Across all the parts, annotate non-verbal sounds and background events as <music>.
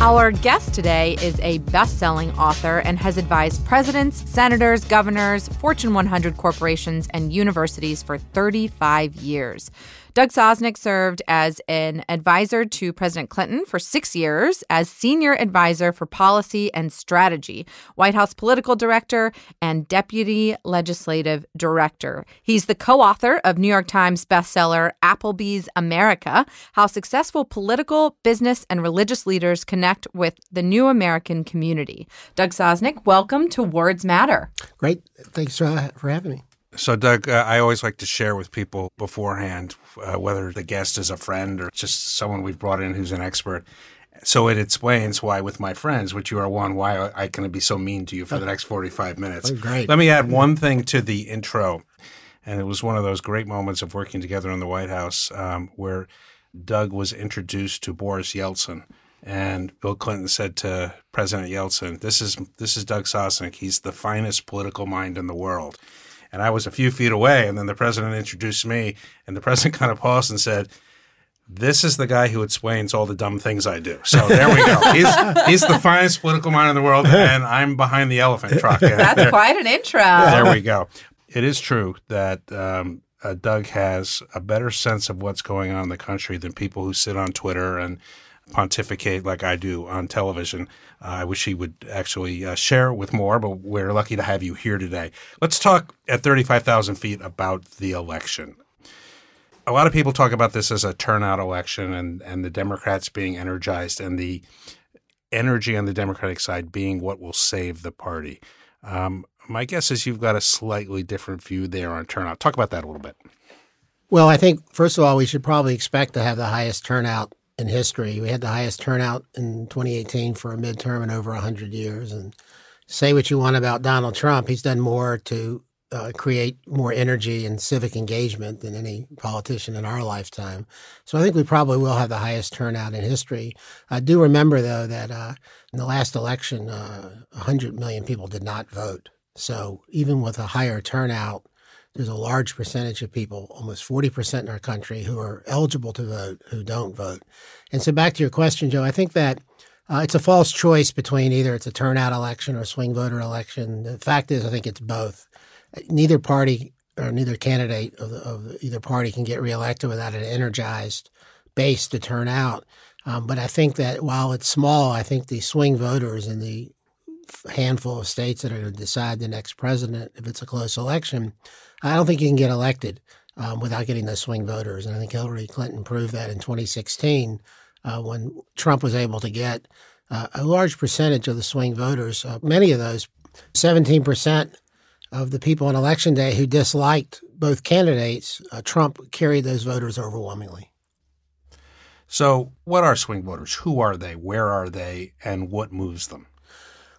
Our guest today is a best selling author and has advised presidents, senators, governors, Fortune 100 corporations, and universities for 35 years. Doug Sosnik served as an advisor to President Clinton for six years as senior advisor for policy and strategy, White House political director, and deputy legislative director. He's the co author of New York Times bestseller Applebee's America How Successful Political, Business, and Religious Leaders Connect with the New American Community. Doug Sosnik, welcome to Words Matter. Great. Thanks for, for having me. So, Doug, uh, I always like to share with people beforehand, uh, whether the guest is a friend or just someone we've brought in who's an expert. So it explains why, with my friends, which you are one, why I can be so mean to you for the next 45 minutes. Oh, great. Let me add one thing to the intro. And it was one of those great moments of working together in the White House um, where Doug was introduced to Boris Yeltsin. And Bill Clinton said to President Yeltsin, "This is this is Doug Sosnik. He's the finest political mind in the world." And I was a few feet away. And then the president introduced me, and the <laughs> president kind of paused and said, this is the guy who explains all the dumb things I do. So there we go. <laughs> He's, he's the finest political mind in the world, <laughs> and I'm behind the elephant truck. That's there, quite an intro. There we go. It is true that um, uh, Doug has a better sense of what's going on in the country than people who sit on Twitter and pontificate like I do on television. Uh, I wish he would actually uh, share it with more, but we're lucky to have you here today. Let's talk at 35,000 feet about the election. A lot of people talk about this as a turnout election and, and the Democrats being energized and the energy on the Democratic side being what will save the party. Um, my guess is you've got a slightly different view there on turnout. Talk about that a little bit. Well, I think, first of all, we should probably expect to have the highest turnout in history. We had the highest turnout in 2018 for a midterm in over 100 years. And say what you want about Donald Trump, he's done more to uh, create more energy and civic engagement than any politician in our lifetime. So I think we probably will have the highest turnout in history. I do remember, though, that uh, in the last election, uh, 100 million people did not vote. So even with a higher turnout, there's a large percentage of people, almost 40% in our country, who are eligible to vote who don't vote. And so, back to your question, Joe, I think that uh, it's a false choice between either it's a turnout election or a swing voter election. The fact is, I think it's both. Neither party or neither candidate of, of either party can get reelected without an energized base to turn out. Um, but I think that while it's small, I think the swing voters in the handful of states that are going to decide the next president, if it's a close election, I don't think you can get elected um, without getting those swing voters. And I think Hillary Clinton proved that in 2016 uh, when Trump was able to get uh, a large percentage of the swing voters, uh, many of those, 17% of the people on election day who disliked both candidates, uh, Trump carried those voters overwhelmingly. So, what are swing voters? Who are they? Where are they? And what moves them?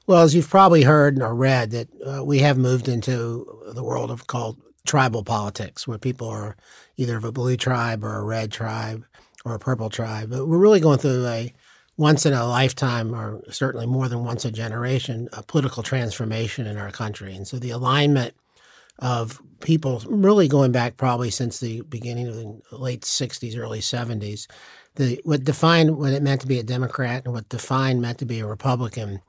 Well, as you've probably heard or read, that uh, we have moved into the world of called tribal politics, where people are either of a blue tribe or a red tribe or a purple tribe. But we're really going through a once in a lifetime, or certainly more than once a generation, a political transformation in our country. And so the alignment of people really going back probably since the beginning of the late 60s, early 70s, the, what defined what it meant to be a Democrat and what defined meant to be a Republican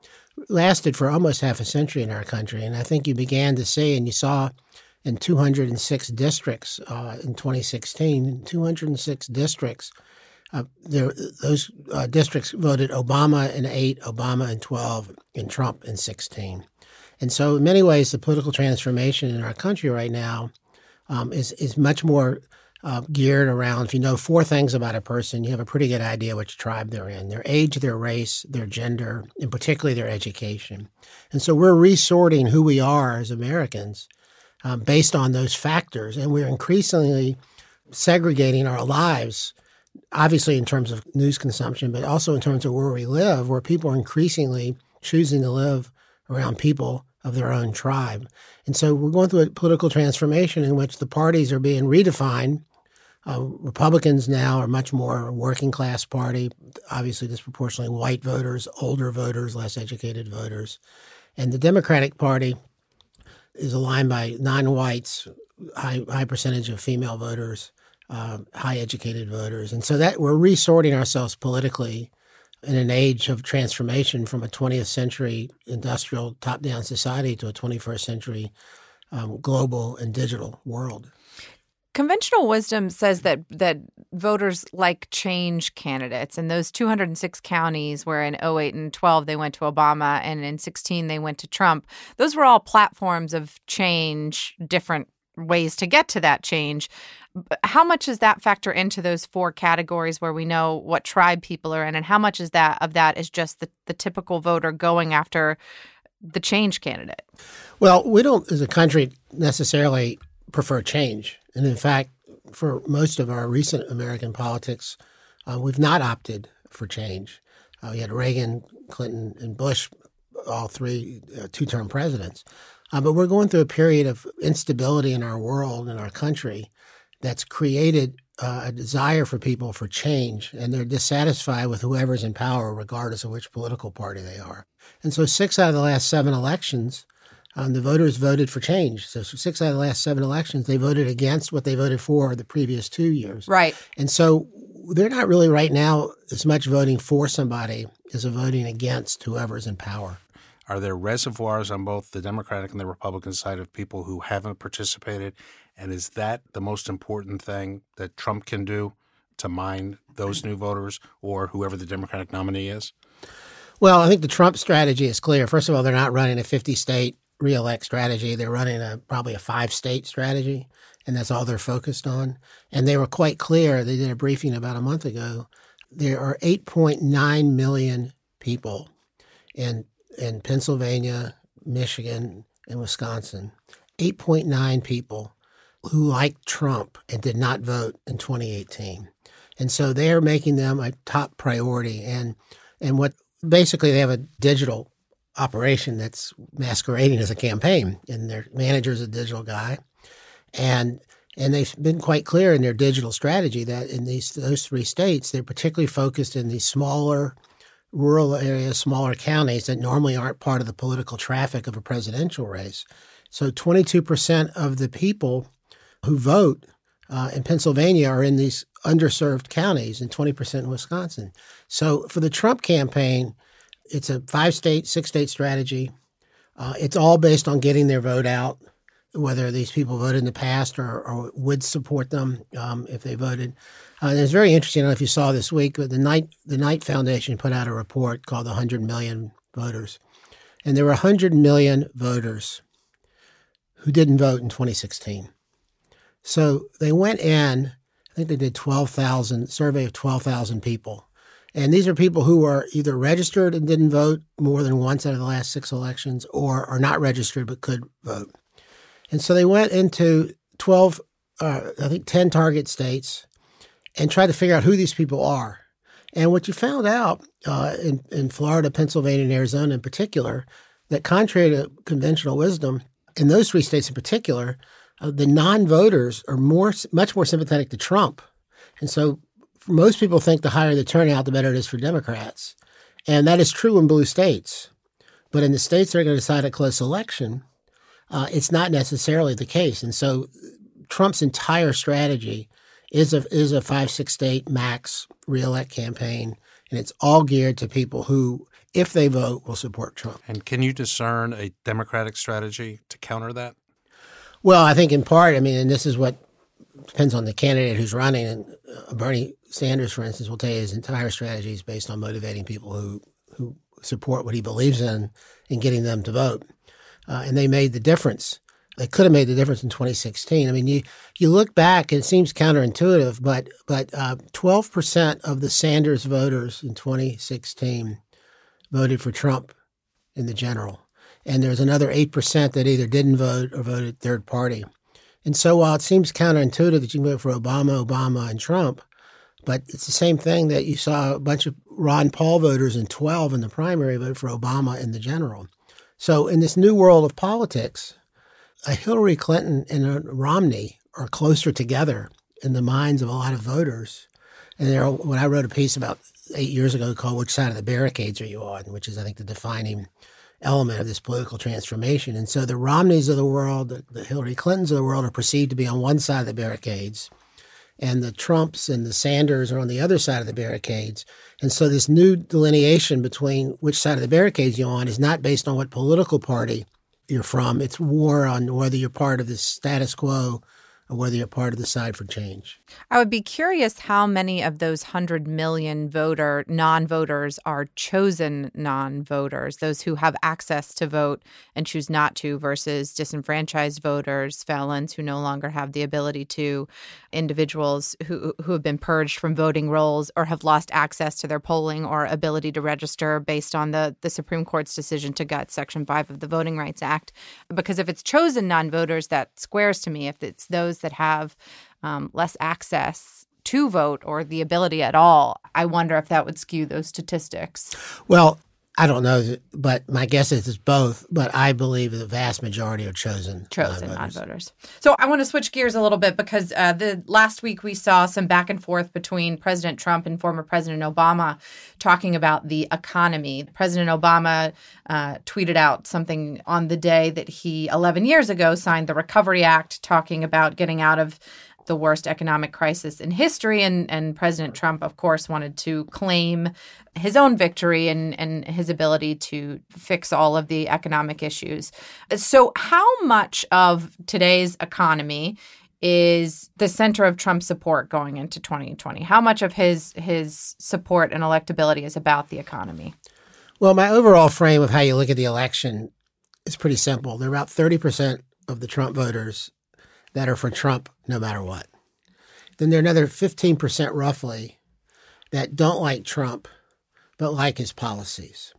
lasted for almost half a century in our country. And I think you began to see, and you saw in 206 districts uh, in 2016, 206 districts. Uh, there, those uh, districts voted Obama in eight, Obama in 12, and Trump in 16. And so, in many ways, the political transformation in our country right now um, is is much more uh, geared around. If you know four things about a person, you have a pretty good idea which tribe they're in: their age, their race, their gender, and particularly their education. And so, we're resorting who we are as Americans um, based on those factors. And we're increasingly segregating our lives, obviously in terms of news consumption, but also in terms of where we live, where people are increasingly choosing to live around people of their own tribe. And so we're going through a political transformation in which the parties are being redefined. Uh, Republicans now are much more working class party, obviously disproportionately white voters, older voters, less educated voters. And the Democratic Party is aligned by non-whites, high, high percentage of female voters, uh, high educated voters. And so that we're resorting ourselves politically in an age of transformation from a 20th century industrial top down society to a 21st century um, global and digital world. Conventional wisdom says that that voters like change candidates, and those 206 counties where in 08 and 12 they went to Obama, and in 16 they went to Trump. Those were all platforms of change, different ways to get to that change. How much does that factor into those four categories where we know what tribe people are in, and how much is that of that is just the, the typical voter going after the change candidate? Well, we don't, as a country, necessarily prefer change, and in fact, for most of our recent American politics, uh, we've not opted for change. Uh, we had Reagan, Clinton, and Bush, all three uh, two-term presidents. Uh, but we're going through a period of instability in our world and our country that's created uh, a desire for people for change, and they're dissatisfied with whoever's in power, regardless of which political party they are. And so, six out of the last seven elections, um, the voters voted for change. So, six out of the last seven elections, they voted against what they voted for the previous two years. Right. And so, they're not really right now as much voting for somebody as voting against whoever's in power. Are there reservoirs on both the Democratic and the Republican side of people who haven't participated? And is that the most important thing that Trump can do to mine those new voters or whoever the Democratic nominee is? Well, I think the Trump strategy is clear. First of all, they're not running a 50 state reelect strategy. They're running a probably a five state strategy, and that's all they're focused on. And they were quite clear. They did a briefing about a month ago. There are 8.9 million people in in Pennsylvania, Michigan, and Wisconsin, 8.9 people who liked Trump and did not vote in 2018. And so they are making them a top priority. And and what basically they have a digital operation that's masquerading as a campaign, and their manager is a digital guy, and and they've been quite clear in their digital strategy that in these those three states they're particularly focused in these smaller rural areas, smaller counties that normally aren't part of the political traffic of a presidential race. So 22% of the people who vote uh, in Pennsylvania are in these underserved counties and 20% in Wisconsin. So for the Trump campaign, it's a five state, six state strategy. Uh, it's all based on getting their vote out, whether these people voted in the past or, or would support them um, if they voted. Uh, and it's very interesting. I don't know if you saw this week, but the Knight the Knight Foundation put out a report called "The 100 Million Voters," and there were 100 million voters who didn't vote in 2016. So they went in. I think they did 12,000 survey of 12,000 people, and these are people who are either registered and didn't vote more than once out of the last six elections, or are not registered but could vote. And so they went into 12, uh, I think 10 target states and tried to figure out who these people are. And what you found out uh, in, in Florida, Pennsylvania, and Arizona in particular, that contrary to conventional wisdom, in those three states in particular, uh, the non-voters are more, much more sympathetic to Trump, and so most people think the higher the turnout, the better it is for Democrats, and that is true in blue states. But in the states that are going to decide a close election, uh, it's not necessarily the case, and so Trump's entire strategy is a is a five six state max reelect campaign, and it's all geared to people who, if they vote, will support Trump. And can you discern a Democratic strategy to counter that? Well, I think in part, I mean, and this is what depends on the candidate who's running. And uh, Bernie Sanders, for instance, will tell you his entire strategy is based on motivating people who who support what he believes in and getting them to vote. Uh, and they made the difference they could have made the difference in 2016. I mean, you you look back, it seems counterintuitive, but but uh, 12% of the Sanders voters in 2016 voted for Trump in the general, and there's another 8% that either didn't vote or voted third party. And so, while it seems counterintuitive that you can vote for Obama, Obama, and Trump, but it's the same thing that you saw a bunch of Ron Paul voters in 12 in the primary vote for Obama in the general. So, in this new world of politics, a Hillary Clinton and a Romney are closer together in the minds of a lot of voters. And there, when I wrote a piece about eight years ago called "Which Side of the Barricades Are You On," which is, I think, the defining element of this political transformation. And so, the Romneys of the world, the, the Hillary Clintons of the world, are perceived to be on one side of the barricades, and the Trumps and the Sanders are on the other side of the barricades. And so, this new delineation between which side of the barricades you're on is not based on what political party you're from. It's war on whether you're part of the status quo or whether you're part of the side for change. I would be curious how many of those 100 million voter non-voters are chosen non-voters, those who have access to vote and choose not to versus disenfranchised voters, felons who no longer have the ability to, individuals who who have been purged from voting rolls or have lost access to their polling or ability to register based on the the Supreme Court's decision to gut section 5 of the Voting Rights Act because if it's chosen non-voters that squares to me if it's those that have um, less access to vote or the ability at all, I wonder if that would skew those statistics. Well, I don't know, but my guess is it's both. But I believe the vast majority are chosen chosen non-voters. So I want to switch gears a little bit because uh, the last week we saw some back and forth between President Trump and former President Obama talking about the economy. President Obama uh, tweeted out something on the day that he 11 years ago signed the Recovery Act, talking about getting out of the worst economic crisis in history. And, and President Trump, of course, wanted to claim his own victory and, and his ability to fix all of the economic issues. So, how much of today's economy is the center of Trump's support going into 2020? How much of his his support and electability is about the economy? Well, my overall frame of how you look at the election is pretty simple. There are about 30% of the Trump voters that are for Trump no matter what. Then there are another 15% roughly that don't like Trump but like his policies.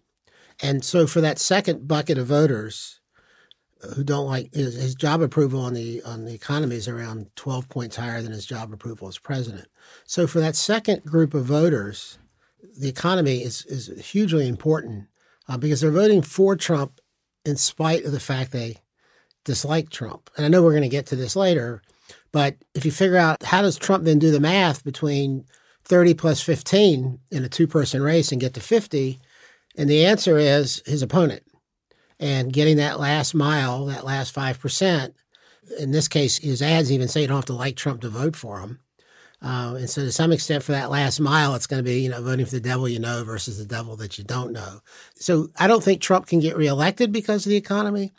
And so for that second bucket of voters who don't like his, his, job approval on the on the economy is around 12 points higher than his job approval as president. So for that second group of voters, the economy is is hugely important uh, because they're voting for Trump in spite of the fact they dislike Trump. And I know we're going to get to this later, but if you figure out how does Trump then do the math between 30 plus 15 in a two person race and get to 50? And the answer is his opponent. And getting that last mile, that last 5%, in this case, his ads even say you don't have to like Trump to vote for him. Uh, and so, to some extent, for that last mile, it's going to be you know voting for the devil you know versus the devil that you don't know. So, I don't think Trump can get reelected because of the economy.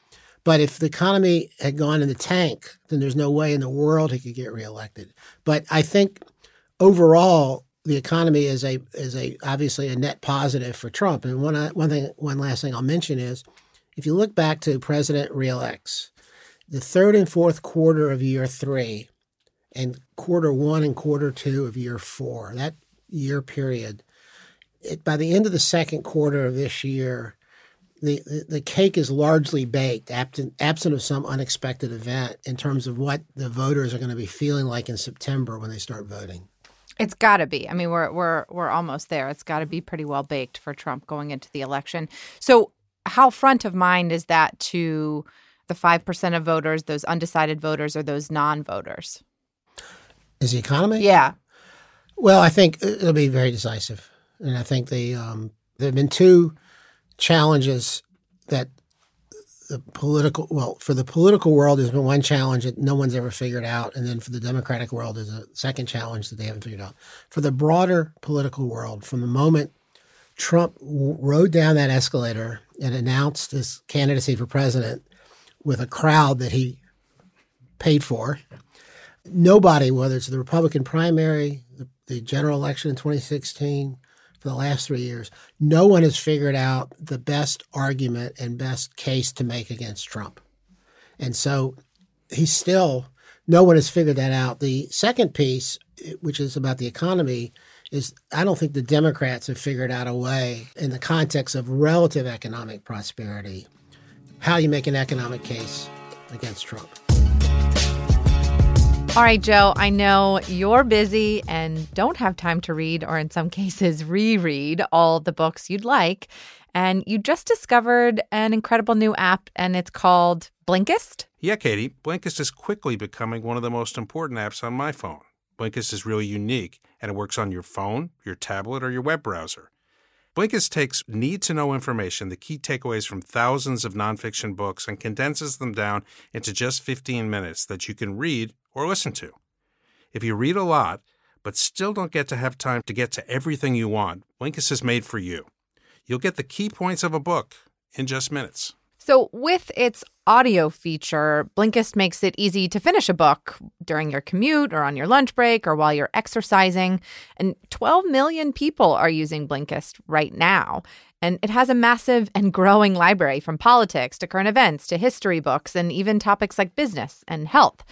But if the economy had gone in the tank, then there's no way in the world he could get reelected. But I think overall, the economy is a is a obviously a net positive for Trump. And one uh, one thing, one last thing I'll mention is, if you look back to President reelects, the third and fourth quarter of year three, and quarter one and quarter two of year four, that year period, it, by the end of the second quarter of this year, the, the, cake is largely baked, absent, absent of some unexpected event in terms of what the voters are going to be feeling like in September when they start voting. It's got to be. I mean, we're we're we're almost there. It's got to be pretty well baked for Trump going into the election. So, how front of mind is that to the five percent of voters, those undecided voters, or those non-voters? Is the economy? Yeah. Well, I think it'll be very decisive, and I think the um, there have been two challenges that the political well for the political world there's been one challenge that no one's ever figured out and then for the democratic world there's a second challenge that they haven't figured out. For the broader political world from the moment trump rode down that escalator and announced his candidacy for president with a crowd that he paid for nobody whether it's the republican primary the, the general election in 2016 for the last three years, no one has figured out the best argument and best case to make against Trump. And so he's still, no one has figured that out. The second piece, which is about the economy, is I don't think the Democrats have figured out a way in the context of relative economic prosperity how you make an economic case against Trump. All right, Joe, I know you're busy and don't have time to read, or in some cases, <laughs> reread all the books you'd like. And you just discovered an incredible new app, and it's called Blinkist. Yeah, Katie, Blinkist is quickly becoming one of the most important apps on my phone. Blinkist is really unique, and it works on your phone, your tablet, or your web browser. Blinkist takes need to know information, the key takeaways from thousands of nonfiction books, and condenses them down into just 15 minutes that you can read or listen to. If you read a lot, but still don't get to have time to get to everything you want, Blinkist is made for you. You'll get the key points of a book in just minutes. So, with its audio feature, Blinkist makes it easy to finish a book during your commute or on your lunch break or while you're exercising. And 12 million people are using Blinkist right now. And it has a massive and growing library from politics to current events to history books and even topics like business and health.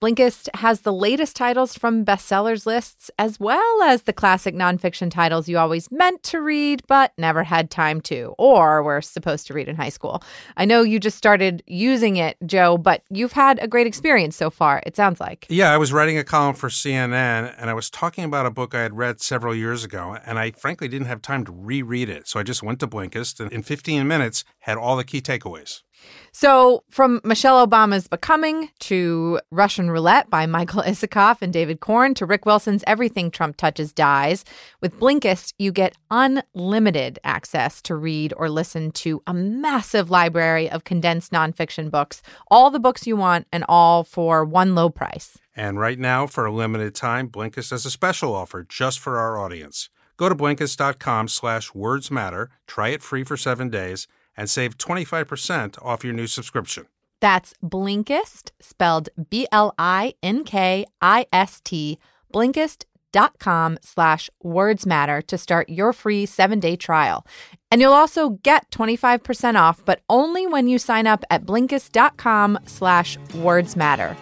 Blinkist has the latest titles from bestsellers lists, as well as the classic nonfiction titles you always meant to read but never had time to, or were supposed to read in high school. I know you just started using it, Joe, but you've had a great experience so far, it sounds like. Yeah, I was writing a column for CNN and I was talking about a book I had read several years ago, and I frankly didn't have time to reread it. So I just went to Blinkist and in 15 minutes had all the key takeaways. So, from Michelle Obama's Becoming to Russian Roulette by Michael <laughs> Isikoff and David Corn to Rick Wilson's Everything Trump Touches Dies, with Blinkist, you get unlimited access to read or listen to a massive library of condensed nonfiction books, all the books you want, and all for one low price. And right now, for a limited time, Blinkist has a special offer just for our audience. Go to Blinkist.com slash words matter, try it free for seven days, and save 25% off your new subscription. That's Blinkist, spelled B L I N K I S T, Blinkist.com slash words matter to start your free seven day trial. And you'll also get 25% off, but only when you sign up at Blinkist.com slash words matter.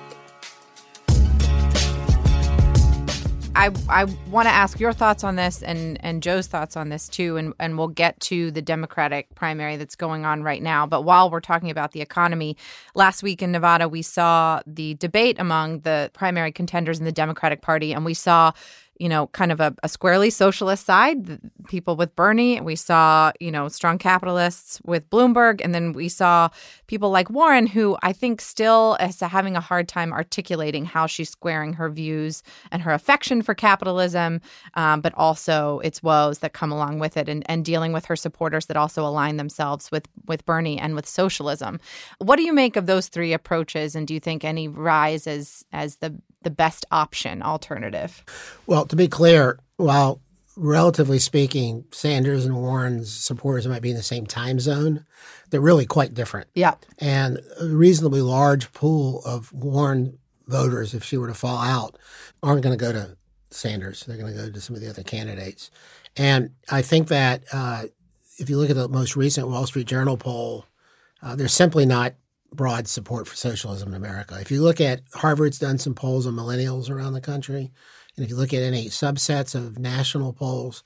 I, I want to ask your thoughts on this and, and Joe's thoughts on this too, and, and we'll get to the Democratic primary that's going on right now. But while we're talking about the economy, last week in Nevada, we saw the debate among the primary contenders in the Democratic Party, and we saw you know, kind of a, a, squarely socialist side, people with Bernie. We saw, you know, strong capitalists with Bloomberg. And then we saw people like Warren, who I think still is having a hard time articulating how she's squaring her views and her affection for capitalism, um, but also its woes that come along with it and, and dealing with her supporters that also align themselves with, with Bernie and with socialism. What do you make of those three approaches? And do you think any rise as, as the, the best option alternative? Well, to be clear, while relatively speaking, Sanders and Warren's supporters might be in the same time zone, they're really quite different. Yeah. And a reasonably large pool of Warren voters, if she were to fall out, aren't going to go to Sanders. They're going to go to some of the other candidates. And I think that uh, if you look at the most recent Wall Street Journal poll, uh, there's simply not broad support for socialism in America. If you look at Harvard's done some polls on millennials around the country, and if you look at any subsets of national polls,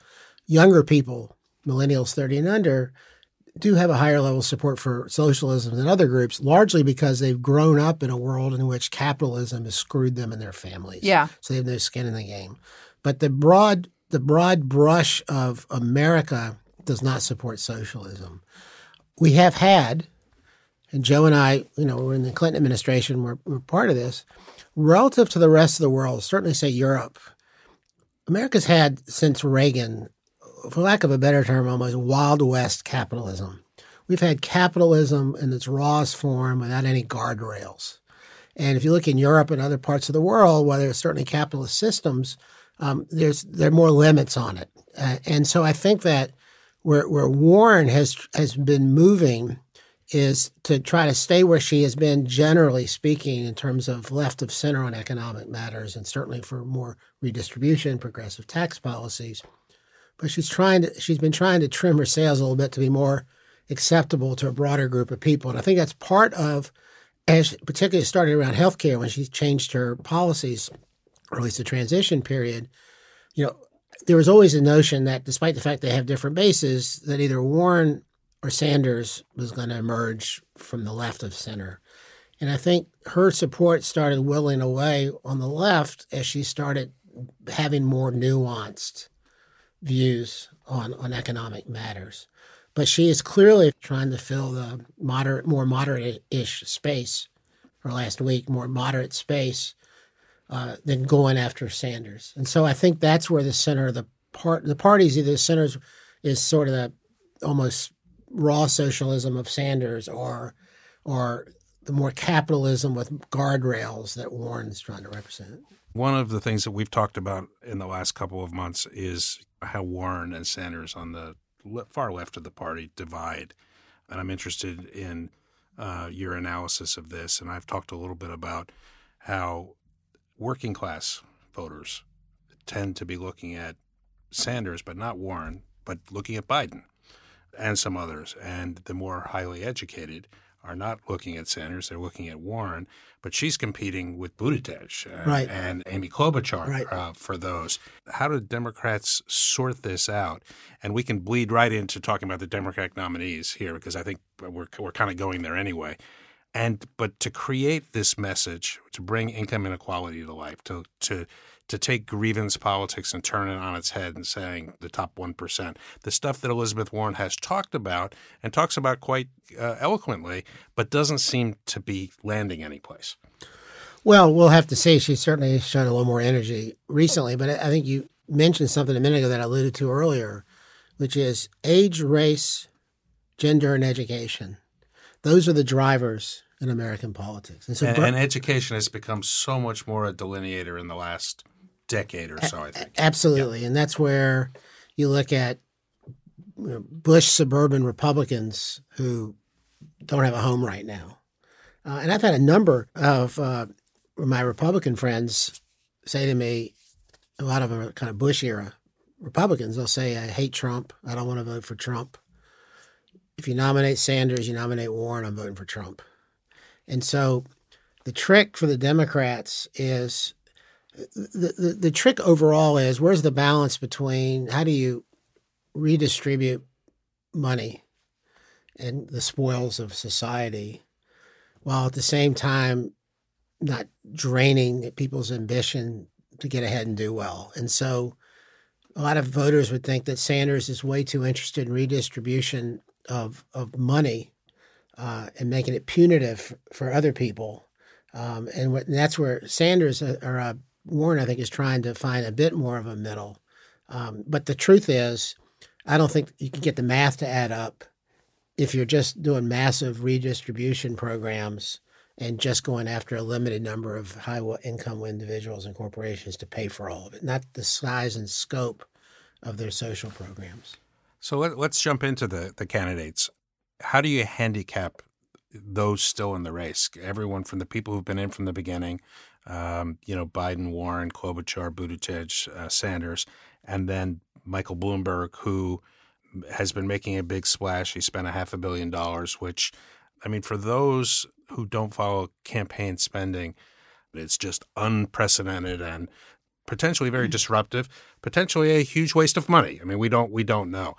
younger people, millennials 30 and under, do have a higher level of support for socialism than other groups, largely because they've grown up in a world in which capitalism has screwed them and their families. Yeah. So they have no skin in the game. But the broad the broad brush of America does not support socialism. We have had and Joe and I, you know, we're in the Clinton administration, we're, we're part of this. Relative to the rest of the world, certainly say Europe, America's had since Reagan, for lack of a better term, almost Wild West capitalism. We've had capitalism in its rawest form without any guardrails. And if you look in Europe and other parts of the world, whether it's certainly capitalist systems, um, there's there are more limits on it. Uh, and so I think that where where Warren has has been moving is to try to stay where she has been, generally speaking, in terms of left of center on economic matters, and certainly for more redistribution, progressive tax policies. But she's trying to she's been trying to trim her sails a little bit to be more acceptable to a broader group of people, and I think that's part of, as particularly starting around healthcare when she changed her policies, or at least the transition period. You know, there was always a notion that, despite the fact they have different bases, that either Warren or Sanders was going to emerge from the left of center. And I think her support started willing away on the left as she started having more nuanced views on, on economic matters. But she is clearly trying to fill the moderate, more moderate-ish space for last week, more moderate space uh, than going after Sanders. And so I think that's where the center of the part, the parties, either the centers is sort of the almost raw socialism of Sanders or, or the more capitalism with guardrails that Warren's trying to represent. One of the things that we've talked about in the last couple of months is how Warren and Sanders on the far left of the party divide. And I'm interested in uh, your analysis of this. And I've talked a little bit about how working class voters tend to be looking at Sanders, but not Warren, but looking at Biden and some others. And the more highly educated are not looking at Sanders; they're looking at Warren. But she's competing with Buttigieg uh, right. and Amy Klobuchar right. uh, for those. How do Democrats sort this out? And we can bleed right into talking about the Democratic nominees here because I think we're we're kind of going there anyway. And but to create this message, to bring income inequality to life, to to to take grievance politics and turn it on its head and saying the top 1%. The stuff that Elizabeth Warren has talked about and talks about quite uh, eloquently, but doesn't seem to be landing anyplace. Well, we'll have to see. She's certainly shown a little more energy recently, but I think you mentioned something a minute ago that I alluded to earlier, which is age, race, gender, and education. Those are the drivers in American politics. And so, and, and education has become so much more a delineator in the last decade or so, I think. Absolutely. Yeah. And that's where you look at you know, Bush suburban Republicans who don't have a home right now. Uh, and I've had a number of uh, my Republican friends say to me, a lot of them are kind of Bush era Republicans. They'll say, I hate Trump. I don't want to vote for Trump. If you nominate Sanders, you nominate Warren, I'm voting for Trump. And so the trick for the Democrats is the, the, the trick overall is where's the balance between how do you redistribute money and the spoils of society while at the same time not draining people's ambition to get ahead and do well. And so a lot of voters would think that Sanders is way too interested in redistribution of, of money uh, and making it punitive for other people. Um, and, what, and, that's where Sanders uh, or uh, Warren, I think, is trying to find a bit more of a middle. Um, but the truth is, I don't think you can get the math to add up if you're just doing massive redistribution programs and just going after a limited number of high income individuals and corporations to pay for all of it, not the size and scope of their social programs. So let, us jump into the, the candidates. How do you handicap those still in the race? Everyone from the people who've been in from the beginning um, you know, Biden, Warren, Klobuchar, Buttigieg, uh, Sanders, and then Michael Bloomberg, who has been making a big splash. He spent a half a billion dollars, which, I mean, for those who don't follow campaign spending, it's just unprecedented and potentially very disruptive, potentially a huge waste of money. I mean, we don't we don't know.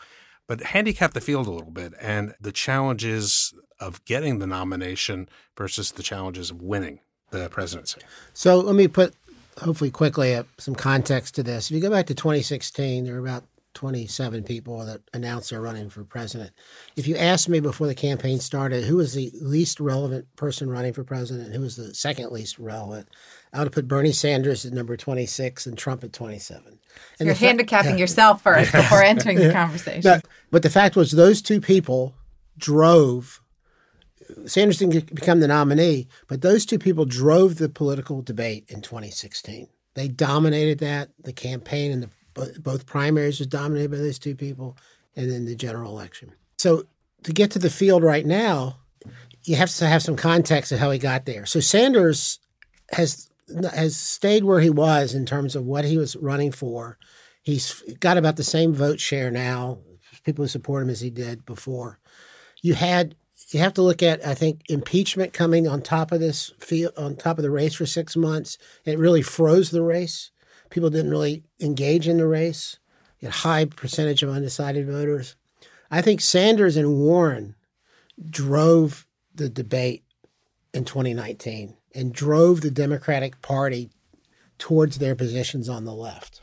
But handicap the field a little bit and the challenges of getting the nomination versus the challenges of winning the presidency. So let me put, hopefully quickly, uh, some context to this. If you go back to 2016, there were about 27 people that announced they're running for president. If you asked me before the campaign started who was the least relevant person running for president, who was the second least relevant, I would have put Bernie Sanders at number 26 and Trump at 27. And You're handicapping fa- yourself first before entering the conversation. but the fact was, those two people drove Sanders didn't become the nominee, but those two people drove the political debate in 2016. They dominated that. The campaign and the both primaries was dominated by those two people, and then the general election. So to get to the field right now, you have to have some context of how he got there. So Sanders has has stayed where he was in terms of what he was running for. He's got about the same vote share now, people who support him as he did before. You had you have to look at, I think, impeachment coming on top of this field, on top of the race for six months. It really froze the race. People didn't really engage in the race. You had high percentage of undecided voters. I think Sanders and Warren drove the debate in 2019 and drove the Democratic Party towards their positions on the left.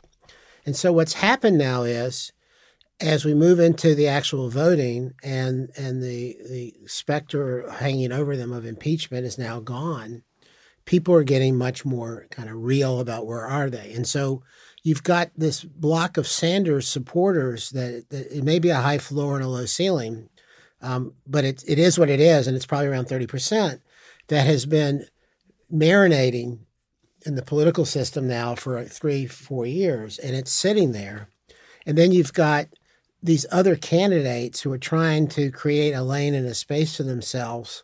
And so what's happened now is as we move into the actual voting and and the the specter hanging over them of impeachment is now gone, people are getting much more kind of real about where are they. And so you've got this block of Sanders supporters that, that it may be a high floor and a low ceiling, um, but it, it is what it is, and it's probably around 30% that has been marinating in the political system now for three, four years, and it's sitting there. And then you've got these other candidates who are trying to create a lane and a space for themselves.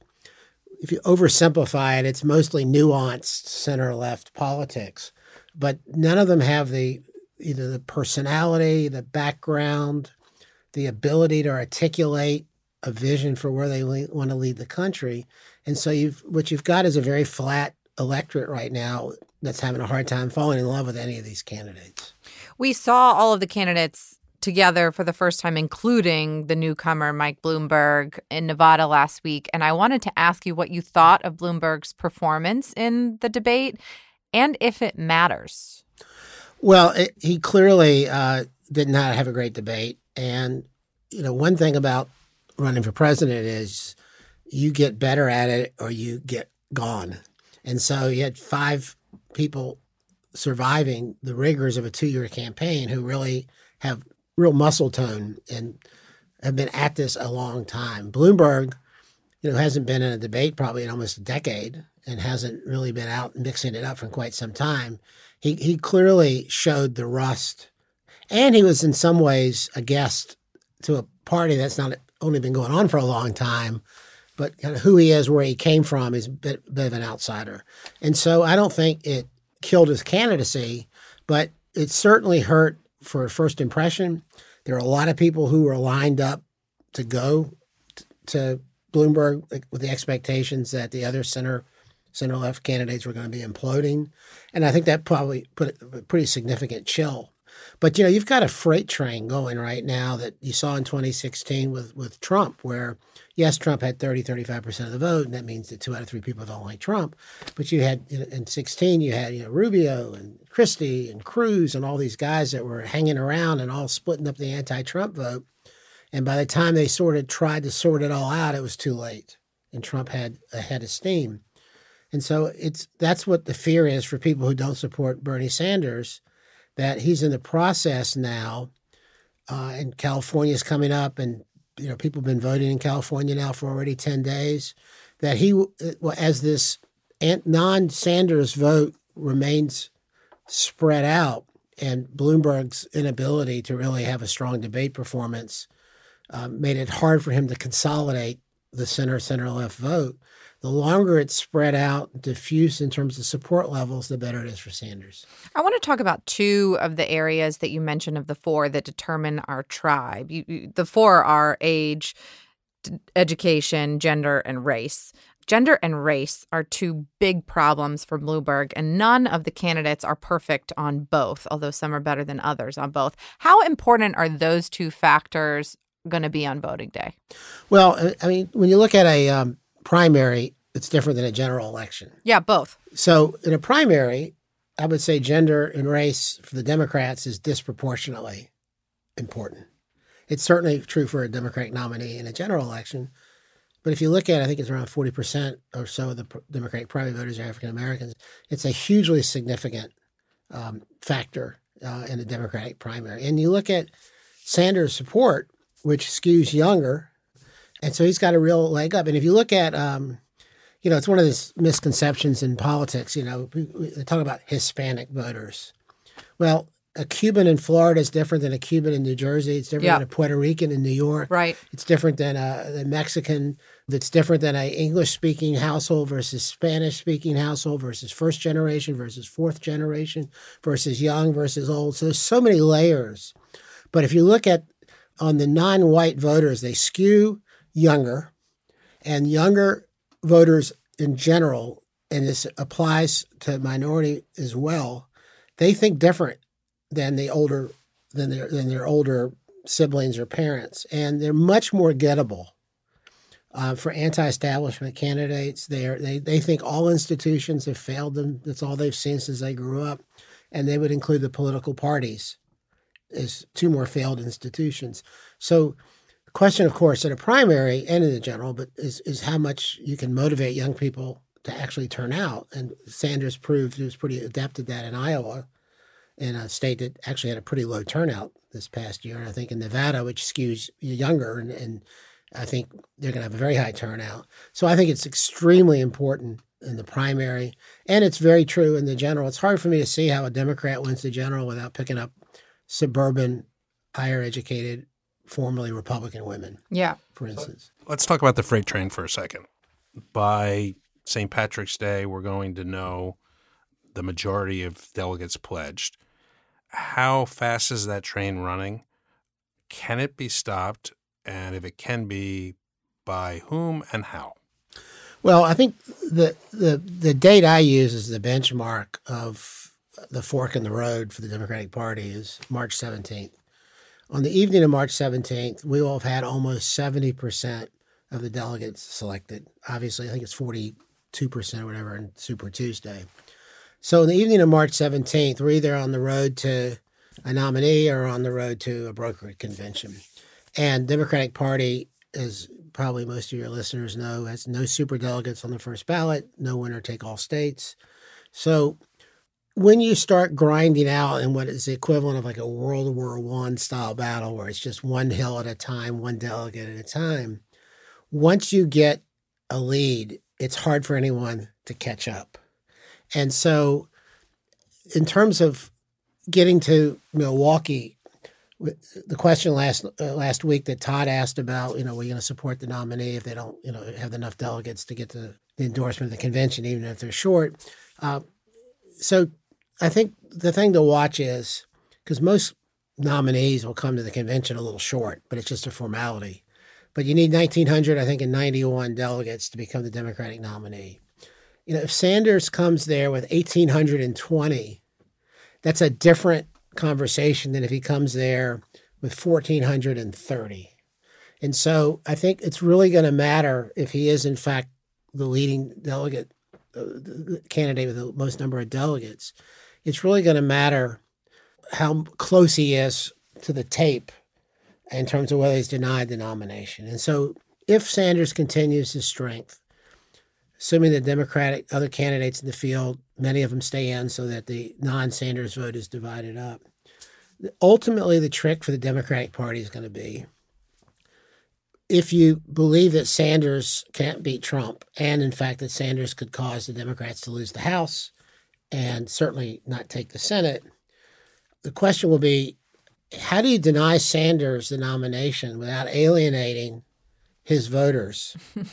If you oversimplify it, it's mostly nuanced center left politics but none of them have the either the personality, the background, the ability to articulate a vision for where they le- want to lead the country. And so you've what you've got is a very flat electorate right now that's having a hard time falling in love with any of these candidates. We saw all of the candidates together for the first time, including the newcomer Mike Bloomberg in Nevada last week. And I wanted to ask you what you thought of Bloomberg's performance in the debate and if it matters. Well, it, he clearly uh, did not have a great debate. And, you know, one thing about running for president is you get better at it or you get gone. And so you had five people surviving the rigors of a two year campaign who really have real muscle tone and have been at this a long time. Bloomberg, you know, hasn't been in a debate probably in almost a decade and hasn't really been out mixing it up for quite some time. He he clearly showed the rust, and he was in some ways a guest to a party that's not only been going on for a long time, but kind of who he is, where he came from, is a bit, bit of an outsider. And so I don't think it killed his candidacy, but it certainly hurt for a first impression. There are a lot of people who were lined up to go to Bloomberg with the expectations that the other center center left candidates were going to be imploding. And I think that probably put a pretty significant chill. But you know, you've got a freight train going right now that you saw in 2016 with with Trump, where yes, Trump had 30, 35% of the vote, and that means that two out of three people don't like Trump. But you had in 16, you had you know Rubio and Christie and Cruz and all these guys that were hanging around and all splitting up the anti-Trump vote. And by the time they sort of tried to sort it all out, it was too late, and Trump had a head of steam. And so it's that's what the fear is for people who don't support Bernie Sanders, that he's in the process now, uh, and California is coming up, and you know people have been voting in California now for already ten days. That he, as this non-Sanders vote remains spread out, and Bloomberg's inability to really have a strong debate performance uh, made it hard for him to consolidate the center center left vote the longer it's spread out, diffuse in terms of support levels, the better it is for Sanders. I want to talk about two of the areas that you mentioned of the four that determine our tribe. You, you, the four are age, education, gender, and race. Gender and race are two big problems for Bloomberg, and none of the candidates are perfect on both, although some are better than others on both. How important are those two factors going to be on voting day? Well, I mean, when you look at a um, primary, it's different than a general election. Yeah, both. So in a primary, I would say gender and race for the Democrats is disproportionately important. It's certainly true for a Democratic nominee in a general election. But if you look at it, I think it's around 40% or so of the Democratic primary voters are African Americans. It's a hugely significant um, factor uh, in the Democratic primary. And you look at Sanders' support, which skews younger and so he's got a real leg up. And if you look at, um, you know, it's one of the misconceptions in politics. You know, they talk about Hispanic voters. Well, a Cuban in Florida is different than a Cuban in New Jersey. It's different yep. than a Puerto Rican in New York. Right. It's different than a, a Mexican. That's different than a English speaking household versus Spanish speaking household versus first generation versus fourth generation versus young versus old. So there's so many layers. But if you look at on the non-white voters, they skew younger, and younger voters in general, and this applies to minority as well, they think different than the older than their than their older siblings or parents, and they're much more gettable. Uh, for anti-establishment candidates, they they they think all institutions have failed them. That's all they've seen since they grew up, and they would include the political parties as two more failed institutions. So, the question, of course, in a primary and in the general, but is is how much you can motivate young people to actually turn out. And Sanders proved he was pretty adept at that in Iowa, in a state that actually had a pretty low turnout this past year. And I think in Nevada, which skews younger and, and I think they're going to have a very high turnout. So I think it's extremely important in the primary, and it's very true in the general. It's hard for me to see how a Democrat wins the general without picking up suburban, higher educated, formerly Republican women. Yeah. For instance. Let's talk about the freight train for a second. By St. Patrick's Day, we're going to know the majority of delegates pledged. How fast is that train running? Can it be stopped? and if it can be, by whom and how? Well, I think the the the date I use as the benchmark of the fork in the road for the Democratic Party is March 17th. On the evening of March 17th, we will have had almost 70% of the delegates selected. Obviously, I think it's 42% or whatever in Super Tuesday. So, in the evening of March 17th, we're either on the road to a nominee or on the road to a broker convention. And Democratic Party, as probably most of your listeners know, has no super delegates on the first ballot, no winner take all states. So when you start grinding out in what is the equivalent of like a World War One style battle, where it's just one hill at a time, one delegate at a time, once you get a lead, it's hard for anyone to catch up. And so, in terms of getting to Milwaukee the question last uh, last week that Todd asked about, you know, we're going to support the nominee if they don't, you know, have enough delegates to get the, the endorsement of the convention, even if they're short. Uh, so I think the thing to watch is because most nominees will come to the convention a little short, but it's just a formality. But you need 1,900, I think, and 91 delegates to become the Democratic nominee. You know, if Sanders comes there with 1,820, that's a different conversation than if he comes there with 1,430. And so I think it's really going to matter if he is, in fact, the leading delegate, uh, the candidate with the most number of delegates. It's really going to matter how close he is to the tape in terms of whether he's denied the nomination. And so if Sanders continues his strength, assuming the Democratic other candidates in the field, many of them stay in so that the non-Sanders vote is divided up. Ultimately, the trick for the Democratic Party is going to be if you believe that Sanders can't beat Trump, and in fact that Sanders could cause the Democrats to lose the House and certainly not take the Senate, the question will be how do you deny Sanders the nomination without alienating his voters? <laughs>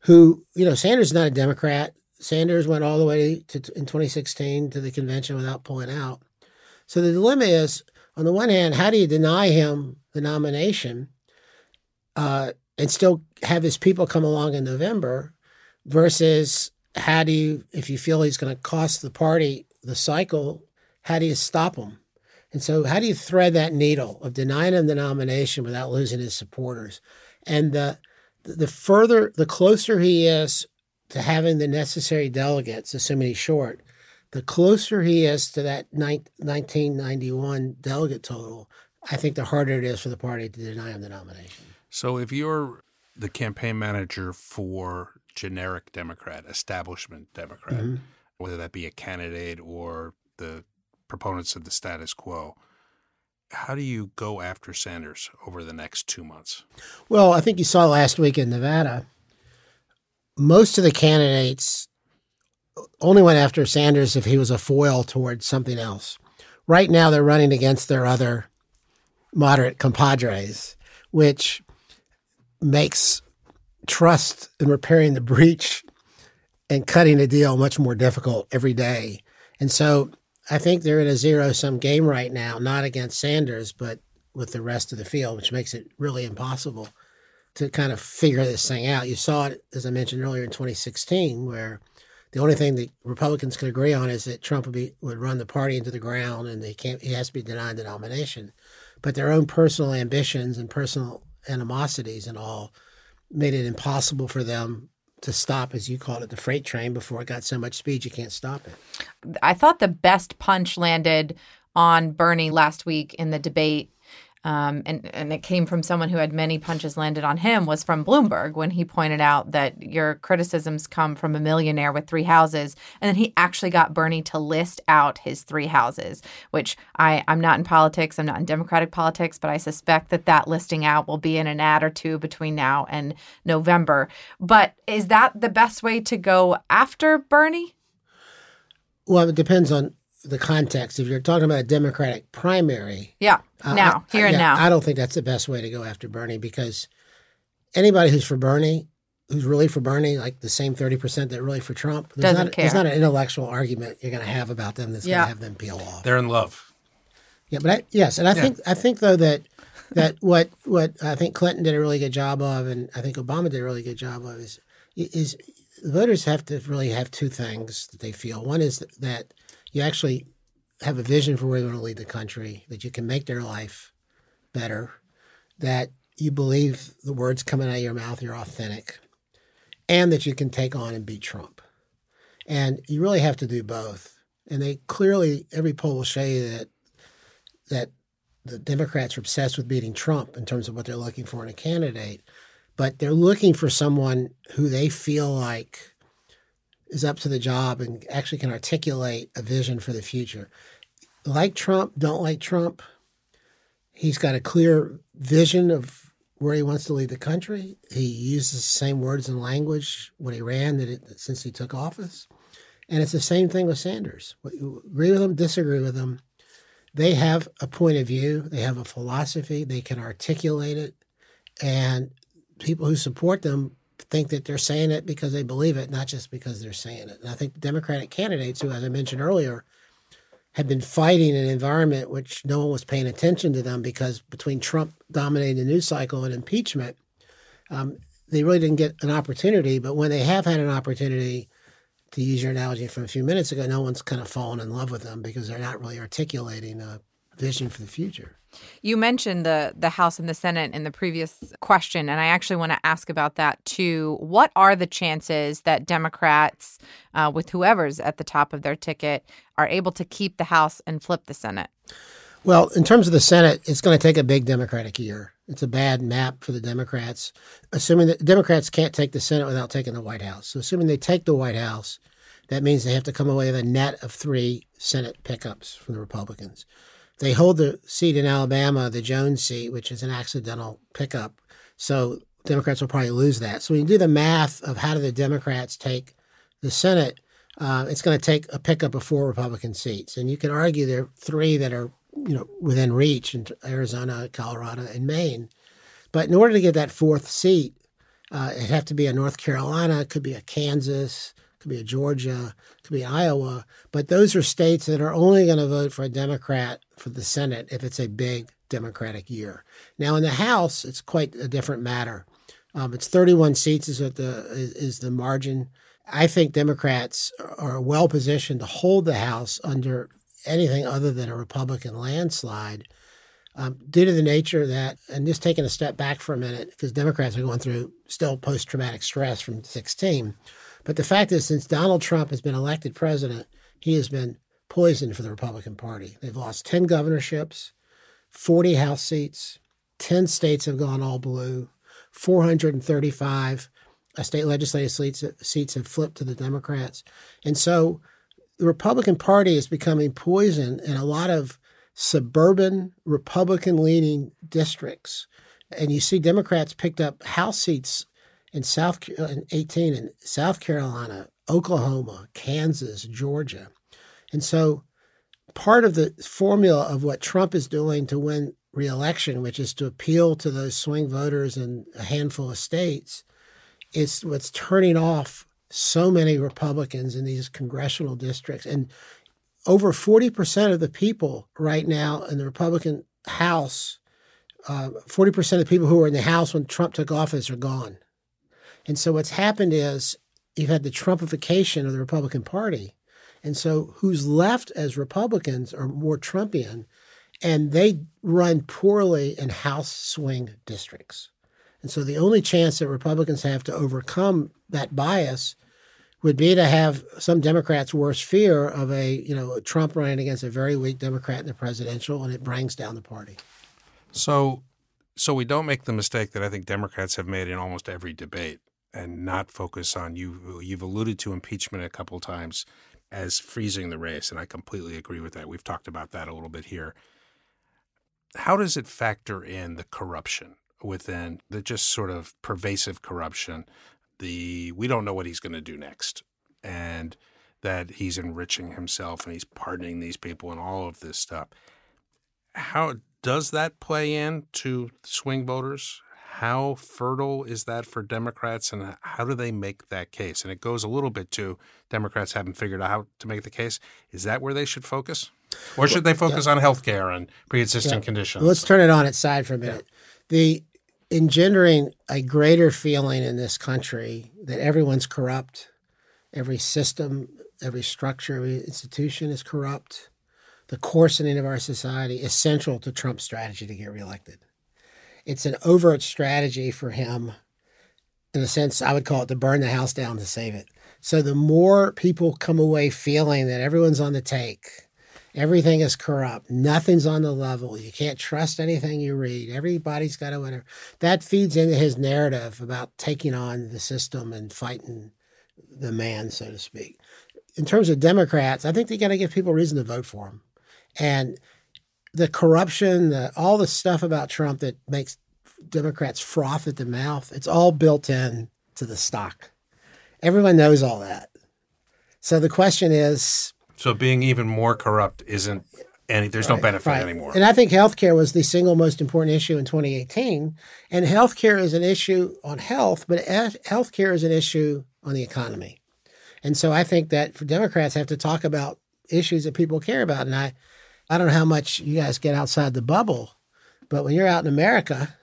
who, you know, Sanders is not a Democrat. Sanders went all the way to in 2016 to the convention without pulling out. So the dilemma is, on the one hand, how do you deny him the nomination uh, and still have his people come along in November, versus how do you, if you feel he's going to cost the party the cycle, how do you stop him? And so, how do you thread that needle of denying him the nomination without losing his supporters? And the the further, the closer he is to having the necessary delegates, assuming he's short, the closer he is to that 1991 delegate total, I think the harder it is for the party to deny him the nomination. So if you're the campaign manager for generic Democrat, establishment Democrat, mm-hmm. whether that be a candidate or the proponents of the status quo, how do you go after Sanders over the next two months? Well, I think you saw last week in Nevada, most of the candidates only went after Sanders if he was a foil towards something else. Right now, they're running against their other moderate compadres, which makes trust in repairing the breach and cutting a deal much more difficult every day. And so I think they're in a zero sum game right now, not against Sanders, but with the rest of the field, which makes it really impossible to kind of figure this thing out. You saw it, as I mentioned earlier, in 2016, where the only thing that Republicans can agree on is that Trump would be would run the party into the ground, and they can't. He has to be denied the nomination. But their own personal ambitions and personal animosities and all made it impossible for them to stop, as you called it, the freight train before it got so much speed you can't stop it. I thought the best punch landed on Bernie last week in the debate um, and and it came from someone who had many punches landed on him was from Bloomberg when he pointed out that your criticisms come from a millionaire with three houses, and then he actually got Bernie to list out his three houses. Which I I'm not in politics, I'm not in Democratic politics, but I suspect that that listing out will be in an ad or two between now and November. But is that the best way to go after Bernie? Well, it depends on the context. If you're talking about a Democratic primary, yeah, now uh, here and yeah, now, I don't think that's the best way to go after Bernie because anybody who's for Bernie, who's really for Bernie, like the same thirty percent that really for Trump, there's Doesn't not, care. There's not an intellectual argument you're going to have about them that's Yeah. going to have them peel off. They're in love. Yeah, but I, yes, and I think I think though that that what what I think Clinton did a really good job of, and I think Obama did a really good job of, is is voters have to really have two things that they feel. One is that you actually have a vision for where you want to lead the country, that you can make their life better, that you believe the words coming out of your mouth are authentic, and that you can take on and beat Trump. And you really have to do both. And they clearly, every poll will show you that that the Democrats are obsessed with beating Trump in terms of what they're looking for in a candidate, but they're looking for someone who they feel like is up to the job and actually can articulate a vision for the future. Like Trump, don't like Trump. He's got a clear vision of where he wants to lead the country. He uses the same words and language when he ran that it, since he took office. And it's the same thing with Sanders. Agree with him, disagree with him they have a point of view, they have a philosophy, they can articulate it, and people who support them think that they're saying it because they believe it, not just because they're saying it. And I think the Democratic candidates, who, as I mentioned earlier, had been fighting an environment which no one was paying attention to them because between Trump dominating the news cycle and impeachment, um, they really didn't get an opportunity. But when they have had an opportunity, to use your analogy from a few minutes ago, no one's kind of fallen in love with them because they're not really articulating a vision for the future. You mentioned the the House and the Senate in the previous question, and I actually want to ask about that too. What are the chances that Democrats, uh, with whoever's at the top of their ticket, are able to keep the House and flip the Senate? Well, in terms of the Senate, it's going to take a big Democratic year. It's a bad map for the Democrats, assuming that Democrats can't take the Senate without taking the White House. So, assuming they take the White House, that means they have to come away with a net of three Senate pickups from the Republicans. They hold the seat in Alabama, the Jones seat, which is an accidental pickup. So, Democrats will probably lose that. So, when you do the math of how do the Democrats take the Senate, uh, it's going to take a pickup of four Republican seats. And you can argue there are three that are you know within reach in Arizona, Colorado, and Maine. But in order to get that fourth seat, uh, it'd have to be a North Carolina, it could be a Kansas, could be Georgia, could be Iowa. But those are states that are only going to vote for a Democrat for the Senate if it's a big Democratic year. Now in the House, it's quite a different matter. Um, it's 31 seats is what the is, is the margin. I think Democrats are well positioned to hold the House under anything other than a Republican landslide um, due to the nature of that, and just taking a step back for a minute, because Democrats are going through still post traumatic stress from 16. But the fact is, since Donald Trump has been elected president, he has been poisoned for the Republican Party. They've lost 10 governorships, 40 House seats, 10 states have gone all blue, 435 uh, state legislative seats, seats have flipped to the Democrats. And so the Republican Party is becoming poisoned in a lot of suburban Republican leaning districts. And you see Democrats picked up House seats in South in 18 in South Carolina, Oklahoma, Kansas, Georgia. And so part of the formula of what Trump is doing to win reelection, which is to appeal to those swing voters in a handful of states, is what's turning off so many Republicans in these congressional districts. And over 40% of the people right now in the Republican House, uh, 40% of the people who were in the House when Trump took office are gone. And so what's happened is you've had the Trumpification of the Republican Party. And so who's left as Republicans are more Trumpian, and they run poorly in House swing districts. And so the only chance that Republicans have to overcome that bias would be to have some Democrats' worst fear of a, you know, Trump running against a very weak Democrat in the presidential, and it brings down the party. So, so we don't make the mistake that I think Democrats have made in almost every debate, and not focus on you. You've alluded to impeachment a couple times as freezing the race, and I completely agree with that. We've talked about that a little bit here. How does it factor in the corruption within the just sort of pervasive corruption? The we don't know what he's going to do next, and that he's enriching himself and he's pardoning these people and all of this stuff. How does that play in to swing voters? How fertile is that for Democrats, and how do they make that case? And it goes a little bit to Democrats haven't figured out how to make the case. Is that where they should focus, or should they focus yeah. on health care and pre-existing yeah. conditions? Let's turn it on its side for a minute. Yeah. The engendering a greater feeling in this country that everyone's corrupt, every system, every structure, every institution is corrupt. The coarsening of our society is central to Trump's strategy to get reelected it's an overt strategy for him. In a sense, I would call it to burn the house down to save it. So the more people come away feeling that everyone's on the take, everything is corrupt, nothing's on the level, you can't trust anything you read, everybody's got to whatever. That feeds into his narrative about taking on the system and fighting the man, so to speak. In terms of Democrats, I think they got to give people reason to vote for him. And the corruption, the, all the stuff about Trump that makes Democrats froth at the mouth, it's all built in to the stock. Everyone knows all that. So the question is So being even more corrupt isn't any there's right, no benefit right. anymore. And I think healthcare was the single most important issue in 2018. And healthcare is an issue on health, but healthcare is an issue on the economy. And so I think that for Democrats have to talk about issues that people care about. And I I don't know how much you guys get outside the bubble, but when you're out in America,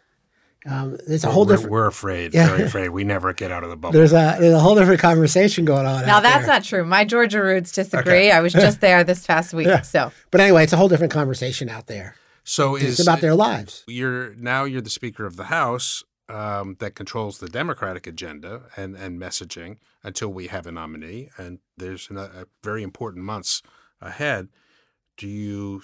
um, it's a whole we're, different. We're afraid, yeah. very afraid. We never get out of the bubble. There's a there's a whole different conversation going on. Now that's there. not true. My Georgia roots disagree. Okay. I was just <laughs> there this past week. Yeah. So, but anyway, it's a whole different conversation out there. So it's about their lives. You're now you're the Speaker of the House um, that controls the Democratic agenda and and messaging until we have a nominee, and there's a, a very important months ahead do you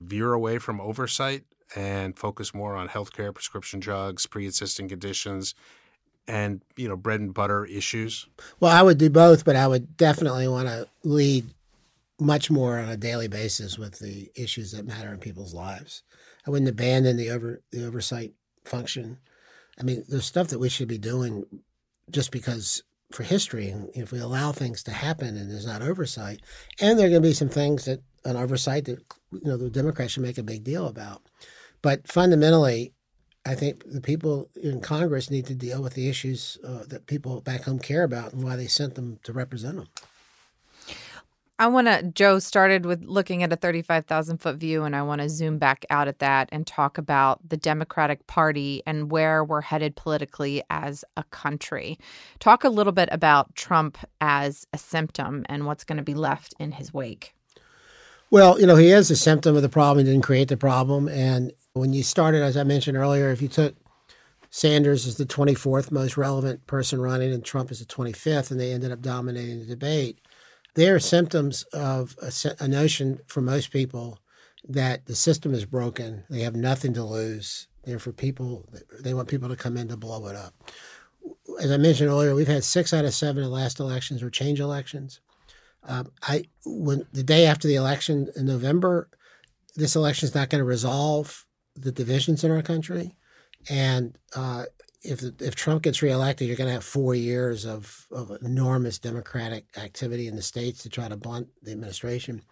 veer away from oversight and focus more on healthcare, prescription drugs, pre-existing conditions, and you know bread and butter issues? Well, I would do both, but I would definitely want to lead much more on a daily basis with the issues that matter in people's lives. I wouldn't abandon the over the oversight function. I mean, there's stuff that we should be doing just because for history, if we allow things to happen and there's not oversight, and there are going to be some things that an oversight that you know the Democrats should make a big deal about. But fundamentally, I think the people in Congress need to deal with the issues uh, that people back home care about and why they sent them to represent them. I want to, Joe started with looking at a 35,000 foot view, and I want to zoom back out at that and talk about the Democratic Party and where we're headed politically as a country. Talk a little bit about Trump as a symptom and what's going to be left in his wake. Well, you know, he is a symptom of the problem. He didn't create the problem. And when you started, as I mentioned earlier, if you took Sanders as the 24th most relevant person running and Trump is the 25th, and they ended up dominating the debate, they are symptoms of a, a notion for most people that the system is broken. They have nothing to lose. They're for people, they want people to come in to blow it up. As I mentioned earlier, we've had six out of seven of the last elections were change elections. Um, I when the day after the election in November, this election is not going to resolve the divisions in our country, and uh, if if Trump gets reelected, you're going to have four years of, of enormous Democratic activity in the states to try to blunt the administration.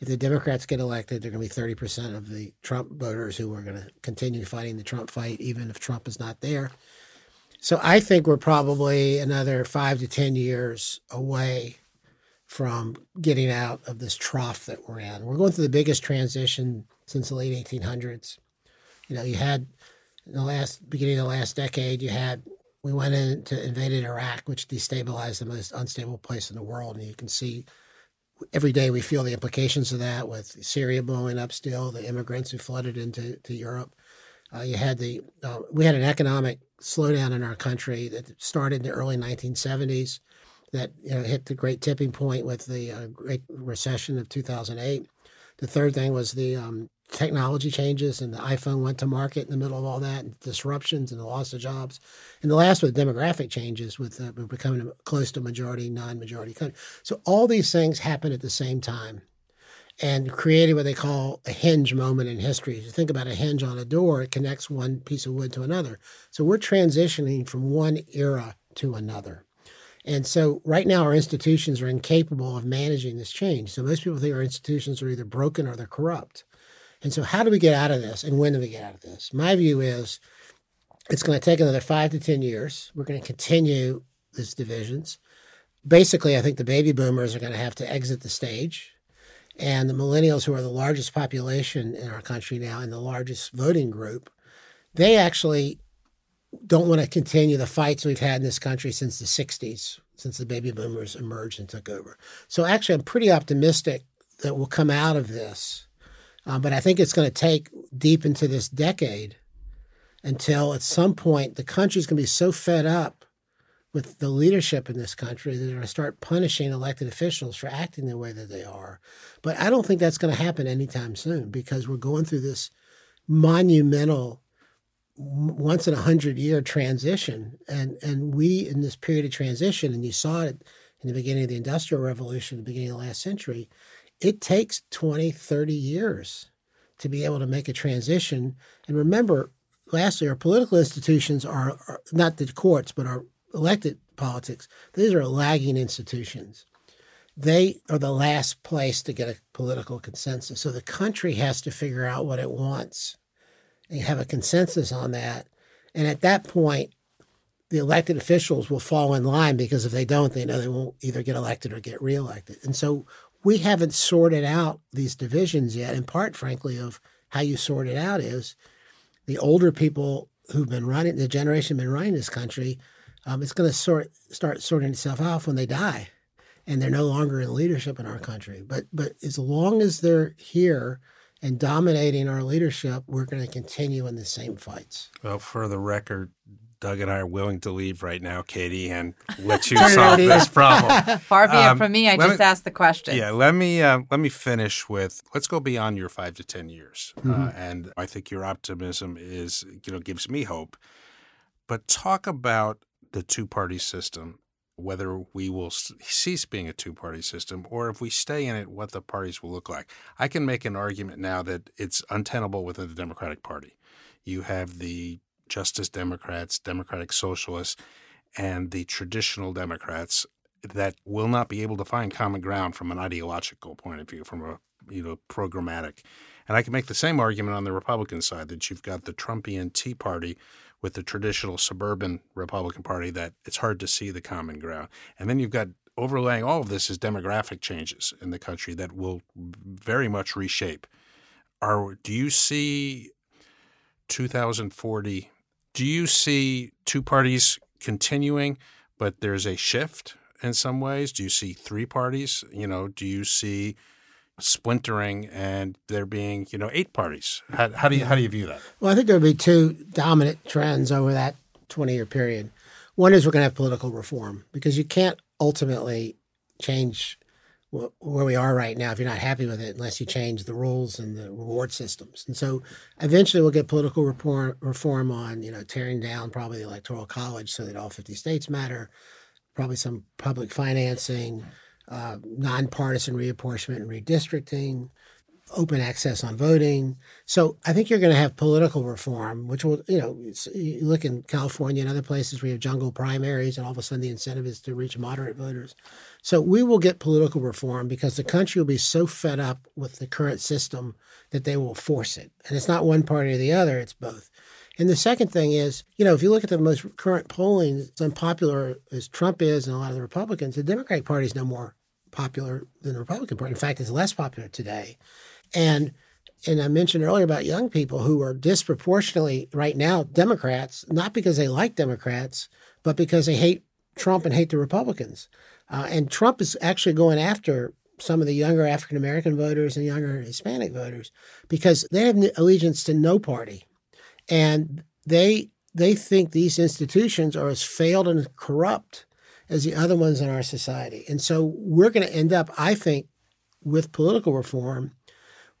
If the Democrats get elected, they're going to be thirty percent of the Trump voters who are going to continue fighting the Trump fight, even if Trump is not there. So I think we're probably another five to ten years away from getting out of this trough that we're in. We're going through the biggest transition since the late 1800s. You know, you had in the last beginning of the last decade, you had we went into invaded Iraq, which destabilized the most unstable place in the world, and you can see every day we feel the implications of that with Syria blowing up still, the immigrants who flooded into to Europe. Uh, you had the uh, we had an economic slowdown in our country that started in the early 1970s, that you know, hit the great tipping point with the uh, Great Recession of 2008. The third thing was the um, technology changes, and the iPhone went to market in the middle of all that, and disruptions and the loss of jobs. And the last was demographic changes, with uh, becoming close to majority, non-majority country. So all these things happened at the same time and created what they call a hinge moment in history. If you think about a hinge on a door, it connects one piece of wood to another. So we're transitioning from one era to another. And so right now our institutions are incapable of managing this change. So most people think our institutions are either broken or they're corrupt. And so how do we get out of this and when do we get out of this? My view is it's going to take another five to 10 years. We're going to continue these divisions. Basically, I think the baby boomers are going to have to exit the stage and the millennials, who are the largest population in our country now and the largest voting group, they actually don't want to continue the fights we've had in this country since the 60s, since the baby boomers emerged and took over. So actually, I'm pretty optimistic that we'll come out of this. Uh, but I think it's going to take deep into this decade until at some point the country's going to be so fed up with the leadership in this country that they're going to start punishing elected officials for acting the way that they are. But I don't think that's going to happen anytime soon because we're going through this monumental once in a hundred year transition and and we in this period of transition and you saw it in the beginning of the industrial revolution the beginning of the last century it takes 20 30 years to be able to make a transition and remember lastly our political institutions are, are not the courts but our elected politics, these are lagging institutions. They are the last place to get a political consensus. So the country has to figure out what it wants and have a consensus on that. And at that point, the elected officials will fall in line because if they don't, they know they won't either get elected or get reelected. And so we haven't sorted out these divisions yet. In part, frankly, of how you sort it out is the older people who've been running, the generation been running this country, um, it's going to sort start sorting itself out when they die, and they're no longer in leadership in our country. But but as long as they're here and dominating our leadership, we're going to continue in the same fights. Well, for the record, Doug and I are willing to leave right now, Katie, and <laughs> let you solve this problem. <laughs> Far be um, it from me. I just me, asked the question. Yeah, let me uh, let me finish with let's go beyond your five to ten years, uh, mm-hmm. uh, and I think your optimism is you know gives me hope. But talk about the two party system, whether we will cease being a two party system or if we stay in it, what the parties will look like. I can make an argument now that it's untenable within the Democratic Party. You have the Justice Democrats, Democratic Socialists, and the traditional Democrats that will not be able to find common ground from an ideological point of view, from a you know programmatic. And I can make the same argument on the Republican side that you've got the Trumpian Tea Party with the traditional suburban Republican Party that it's hard to see the common ground. And then you've got overlaying all of this is demographic changes in the country that will very much reshape. Are do you see 2040? Do you see two parties continuing, but there's a shift in some ways? Do you see three parties? You know, do you see splintering and there being, you know, eight parties. How, how do you how do you view that? Well, I think there'll be two dominant trends over that 20 year period. One is we're going to have political reform because you can't ultimately change where we are right now if you're not happy with it unless you change the rules and the reward systems. And so eventually we'll get political reform, reform on, you know, tearing down probably the electoral college so that all 50 states matter, probably some public financing, uh, nonpartisan reapportionment and redistricting, open access on voting. So I think you're going to have political reform, which will, you know, you look in California and other places we have jungle primaries, and all of a sudden the incentive is to reach moderate voters. So we will get political reform because the country will be so fed up with the current system that they will force it. And it's not one party or the other, it's both. And the second thing is, you know, if you look at the most current polling, as unpopular as Trump is and a lot of the Republicans, the Democratic Party is no more popular than the Republican Party. In fact, it's less popular today. And and I mentioned earlier about young people who are disproportionately right now Democrats, not because they like Democrats, but because they hate Trump and hate the Republicans. Uh, and Trump is actually going after some of the younger African American voters and younger Hispanic voters because they have allegiance to no party, and they they think these institutions are as failed and corrupt as the other ones in our society. And so we're going to end up, I think, with political reform,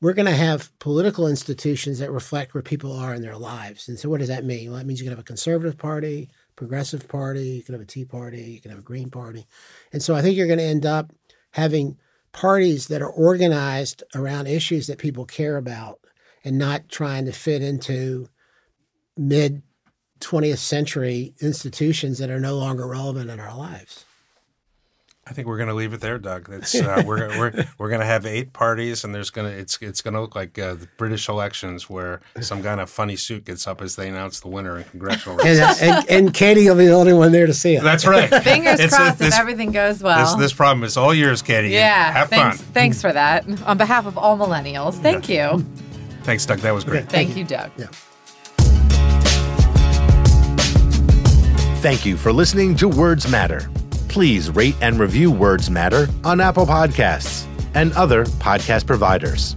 we're going to have political institutions that reflect where people are in their lives. And so, what does that mean? Well, that means you can have a conservative party, progressive party, you can have a Tea Party, you can have a Green Party. And so, I think you're going to end up having parties that are organized around issues that people care about and not trying to fit into mid 20th century institutions that are no longer relevant in our lives. I think we're going to leave it there, Doug. It's, uh, we're we're we're going to have eight parties, and there's going to it's it's going to look like uh, the British elections, where some kind of funny suit gets up as they announce the winner in congressional races. and, and, and, Katie will be the only one there to see it. That's right. <laughs> Fingers it's crossed if everything goes well. This, this, problem is all yours, Katie. Yeah. Have thanks, fun. Thanks for that. On behalf of all millennials, thank yeah. you. Thanks, Doug. That was great. Okay, thank, thank you, Doug. Yeah. Thank you for listening to Words Matter. Please rate and review Words Matter on Apple Podcasts and other podcast providers.